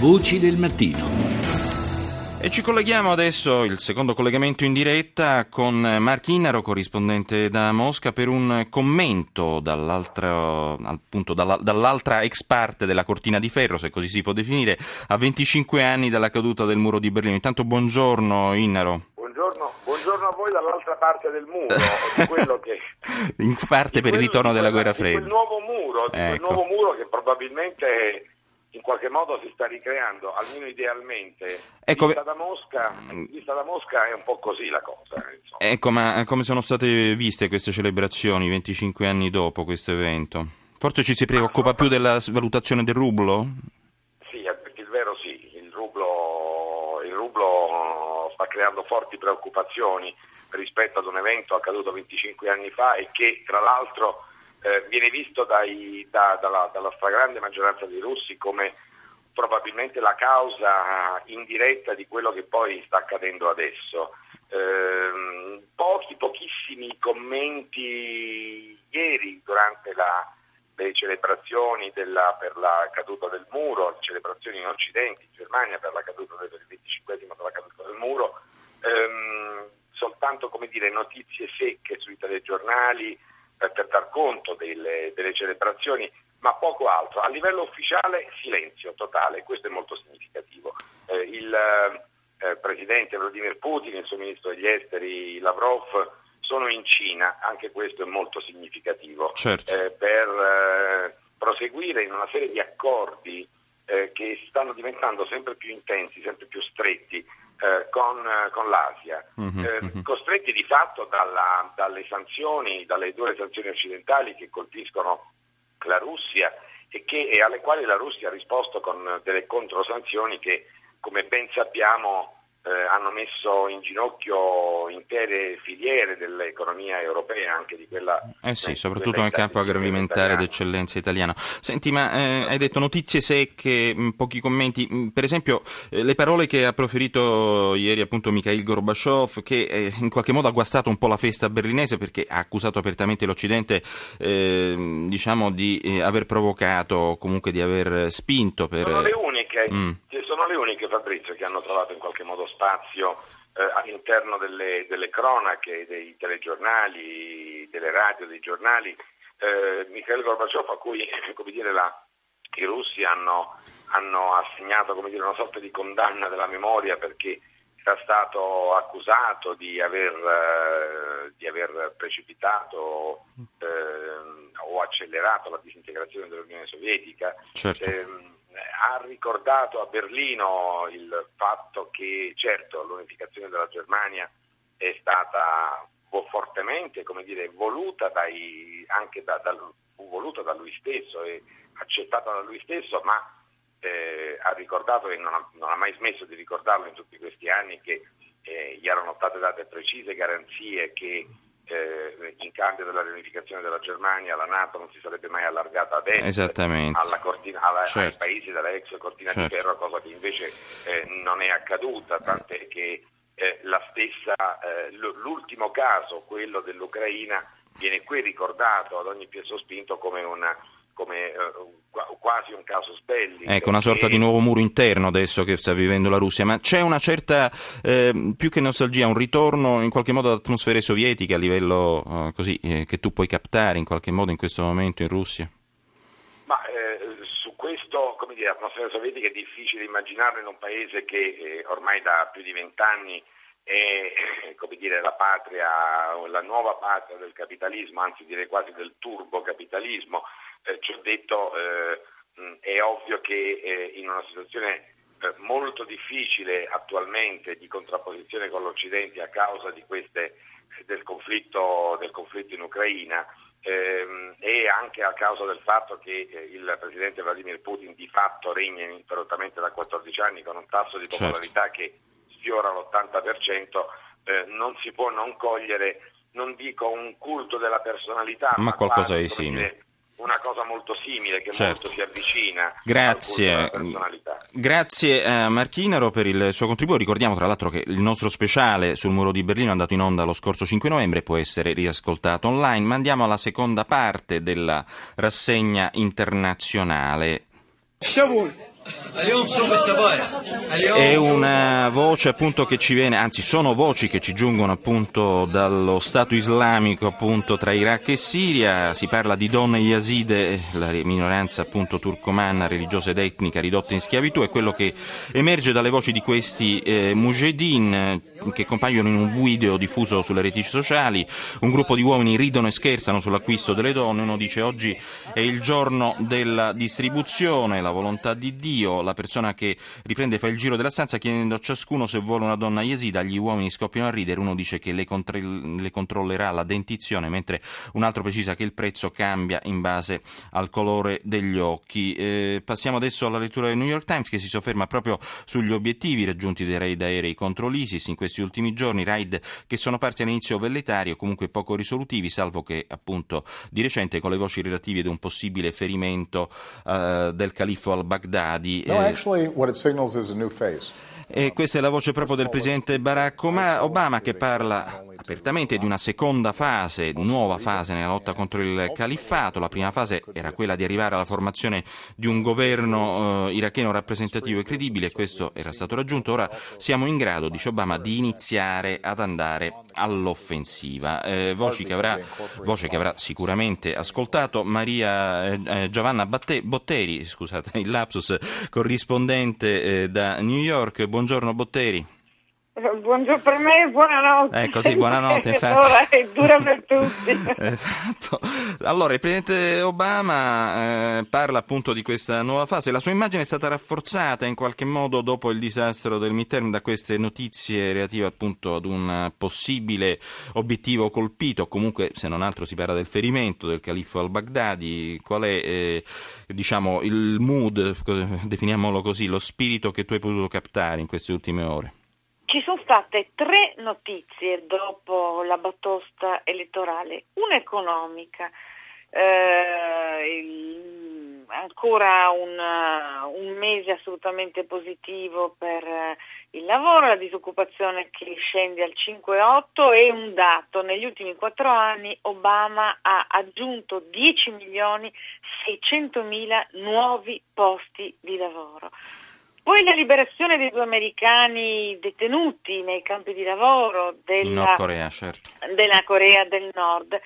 Voci del mattino. E ci colleghiamo adesso, il secondo collegamento in diretta, con Mark Inaro, corrispondente da Mosca, per un commento dall'altra, appunto, dalla, dall'altra ex parte della cortina di ferro, se così si può definire, a 25 anni dalla caduta del muro di Berlino. Intanto buongiorno Innaro. Buongiorno, buongiorno a voi dall'altra parte del muro, di quello che... in parte per il ritorno della guerra fredda. Di quel nuovo muro, di ecco. quel nuovo muro che probabilmente in qualche modo si sta ricreando, almeno idealmente. Ecco, vista, da Mosca, vista da Mosca è un po' così la cosa. Insomma. Ecco, ma come sono state viste queste celebrazioni 25 anni dopo questo evento? Forse ci si preoccupa più della valutazione del rublo? Sì, perché il vero sì, il rublo, il rublo sta creando forti preoccupazioni rispetto ad un evento accaduto 25 anni fa e che tra l'altro eh, viene visto dai, da, dalla, dalla, stragrande maggioranza dei russi come probabilmente la causa indiretta di quello che poi sta accadendo adesso. Eh, pochi, pochissimi commenti ieri durante la, le celebrazioni della, per la caduta del muro, le celebrazioni in Occidente, in Germania per la caduta del 25 della caduta del muro, ehm, soltanto dire, notizie secche sui telegiornali, per, dar conto delle, delle, celebrazioni, ma poco altro. A livello ufficiale silenzio totale, questo è molto significativo. Eh, il eh, presidente Vladimir Putin e il suo ministro degli esteri Lavrov sono in Cina, anche questo è molto significativo, certo. eh, per eh, proseguire in una serie di accordi eh, che stanno diventando sempre più intensi, sempre più stretti eh, con, eh, con, l'Asia, mm-hmm, eh, mm-hmm. costretti di fatto dalla, dalle sanzioni, dalle due sanzioni occidentali che colpiscono la Russia e, che, e alle quali la Russia ha risposto con delle controsanzioni che, come ben sappiamo, eh, hanno messo in ginocchio intere filiere dell'economia europea, anche di quella... Eh sì, soprattutto nel campo agroalimentare d'eccellenza italiano. Senti, ma eh, hai detto notizie secche, mh, pochi commenti, mh, per esempio eh, le parole che ha proferito ieri appunto Mikhail Gorbaciov, che eh, in qualche modo ha guastato un po' la festa berlinese perché ha accusato apertamente l'Occidente ehm, diciamo di eh, aver provocato, comunque di aver spinto per... Sono le uniche, Mm. Le uniche Fabrizio che hanno trovato in qualche modo spazio eh, all'interno delle, delle, cronache, dei telegiornali, delle radio, dei giornali. Eh, Mikhail Gorbaciov a cui come dire, la, i russi hanno, hanno assegnato come dire, una sorta di condanna della memoria perché era stato accusato di aver, eh, di aver precipitato eh, o accelerato la disintegrazione dell'Unione Sovietica. Certo. Ha ricordato a Berlino il fatto che certo l'unificazione della Germania è stata fortemente dire, voluta dai, da, da, voluta da lui stesso e accettata da lui stesso, ma eh, ha ricordato e non ha, non ha, mai smesso di ricordarlo in tutti questi anni che eh, gli erano state date precise garanzie che eh, in cambio della riunificazione della Germania la Nato non si sarebbe mai allargata ad est alla cortina, alla, certo. ai paesi della ex cortina certo. di ferro, cosa che invece eh, non è accaduta, tant'è che eh, la stessa, eh, l'ultimo caso, quello dell'Ucraina, viene qui ricordato ad ogni piè sospinto come una come eh, quasi un caso spellico. Ecco, una sorta di nuovo muro interno adesso che sta vivendo la Russia, ma c'è una certa, eh, più che nostalgia, un ritorno in qualche modo ad atmosfere sovietiche a livello eh, così, eh, che tu puoi captare in qualche modo in questo momento in Russia? Ma eh, su questo, come dire, atmosfera sovietica è difficile immaginarlo in un paese che eh, ormai da più di vent'anni è come dire, la patria, la nuova patria del capitalismo, anzi direi quasi del turbocapitalismo. Eh, ci ho detto, eh, è ovvio che eh, in una situazione eh, molto difficile attualmente di contrapposizione con l'Occidente a causa di queste, del, conflitto, del conflitto in Ucraina ehm, e anche a causa del fatto che eh, il presidente Vladimir Putin di fatto regna ininterrottamente da 14 anni con un tasso di popolarità certo. che sfiora l'80%, eh, non si può non cogliere, non dico un culto della personalità, ma, ma qualcosa di simile. una cosa molto simile che certo. molto si avvicina grazie. grazie a Marchinaro per il suo contributo. Ricordiamo tra l'altro che il nostro speciale sul muro di Berlino è andato in onda lo scorso 5 novembre può essere riascoltato online. Ma andiamo alla seconda parte della rassegna internazionale È una voce appunto che ci viene, anzi sono voci che ci giungono appunto dallo Stato islamico appunto tra Iraq e Siria, si parla di donne yazide, la minoranza appunto turcomanna religiosa ed etnica ridotta in schiavitù, è quello che emerge dalle voci di questi eh, mujahideen che compaiono in un video diffuso sulle reti sociali, un gruppo di uomini ridono e scherzano sull'acquisto delle donne, uno dice oggi è il giorno della distribuzione, la volontà di Dio, la persona che riprende fa il giro della stanza chiedendo a ciascuno se vuole una donna yesida, gli uomini scoppiano a ridere, uno dice che le, contre- le controllerà la dentizione, mentre un altro precisa che il prezzo cambia in base al colore degli occhi. Eh, passiamo adesso alla lettura del New York Times che si sofferma proprio sugli obiettivi raggiunti dai raid aerei contro l'ISIS in questi ultimi giorni, raid che sono parti all'inizio velletari o comunque poco risolutivi, salvo che appunto di recente con le voci relative ad un possibile ferimento uh, del califfo al-Baghdadi. No, uh, actually what it signals is a new phase. E questa è la voce proprio del presidente Barack Obama che parla apertamente di una seconda fase, nuova fase nella lotta contro il califfato. La prima fase era quella di arrivare alla formazione di un governo eh, iracheno rappresentativo e credibile e questo era stato raggiunto. Ora siamo in grado, dice Obama, di iniziare ad andare all'offensiva. Eh, voci che avrà, voce che avrà sicuramente ascoltato Maria eh, eh Giovanna Batte, Botteri, scusate il lapsus, corrispondente eh, da New York. Buongiorno Botteri. Buongiorno per me, buonanotte. Ecco, sì, buonanotte, infatti. Ora è dura per tutti. esatto. Allora, il Presidente Obama eh, parla appunto di questa nuova fase. La sua immagine è stata rafforzata in qualche modo dopo il disastro del midterm da queste notizie relative appunto ad un possibile obiettivo colpito. Comunque, se non altro, si parla del ferimento del califfo al-Baghdadi. Qual è, eh, diciamo, il mood, definiamolo così, lo spirito che tu hai potuto captare in queste ultime ore? State tre notizie dopo la batosta elettorale, una economica, eh, ancora un, un, mese assolutamente positivo per il lavoro, la disoccupazione che scende al 5,8 e un dato, negli ultimi quattro anni Obama ha aggiunto 10 milioni 600 mila nuovi posti di lavoro. Poi la liberazione dei due americani detenuti nei campi di lavoro della, Corea, certo. della Corea del Nord.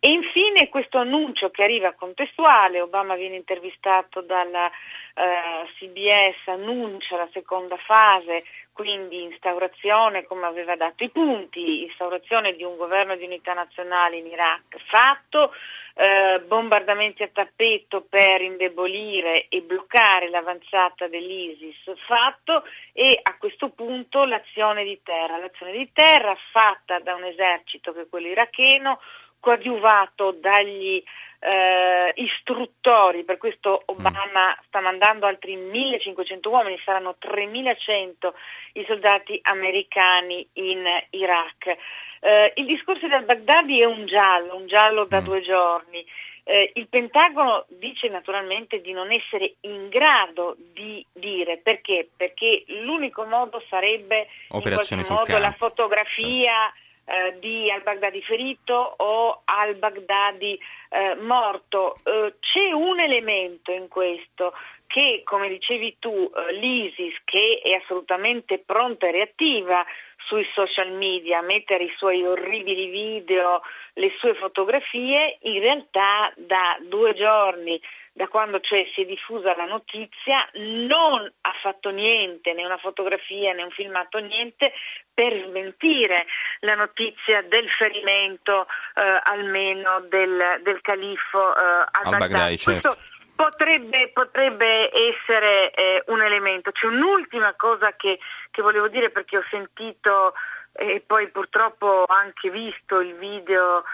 E infine questo annuncio che arriva contestuale, Obama viene intervistato dalla uh, CBS, annuncia la seconda fase, quindi instaurazione, come aveva dato i punti, instaurazione di un governo di unità nazionale in Iraq fatto, eh, bombardamenti a tappeto per indebolire e bloccare l'avanzata dell'ISIS fatto e a questo punto l'azione di terra, l'azione di terra fatta da un esercito che è quello iracheno, coadiuvato dagli eh, istruttori, per questo Obama sta mandando altri 1500 uomini, saranno 3100 i soldati americani in Iraq. Eh, il discorso del Baghdadi è un giallo, un giallo da mm. due giorni. Eh, il Pentagono dice naturalmente di non essere in grado di dire perché, perché l'unico modo sarebbe Operazioni in qualche modo la fotografia certo. Eh, di al-Baghdadi ferito o al-Baghdadi eh, morto. Eh, c'è un elemento in questo che, come dicevi tu, eh, l'ISIS, che è assolutamente pronta e reattiva sui social media a mettere i suoi orribili video, le sue fotografie, in realtà da due giorni, da quando cioè si è diffusa la notizia, non ha fatto niente, né una fotografia né un filmato, niente per smentire la notizia del ferimento eh, almeno del, del califfo eh, al-Baghdadi. Certo. Potrebbe, potrebbe, essere eh, un elemento. C'è un'ultima cosa che, che, volevo dire perché ho sentito e poi purtroppo ho anche visto il video eh,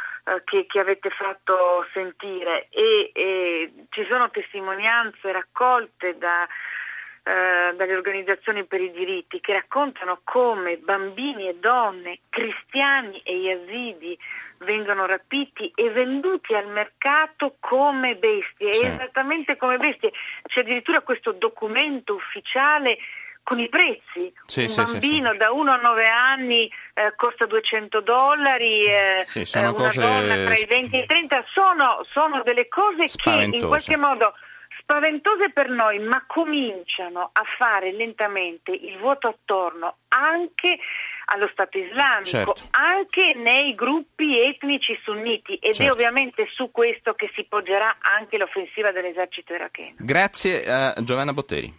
che, che, avete fatto sentire e, e, ci sono testimonianze raccolte da, eh, dalle organizzazioni per i diritti che raccontano come bambini e donne, cristiani e yazidi vengono rapiti e venduti al mercato come bestie, sì. esattamente come bestie. C'è addirittura questo documento ufficiale con i prezzi. Sì, un sì, bambino da 1 a 9 anni eh, costa 200 dollari, eh, una cose... donna tra i 20 e i 30, sono, sono delle cose che in qualche modo spaventose per noi, ma cominciano a fare lentamente il vuoto attorno anche allo Stato islamico, certo. anche nei gruppi etnici sunniti ed certo. è ovviamente su questo che si poggerà anche l'offensiva dell'esercito iracheno. Grazie a Giovanna Botteri.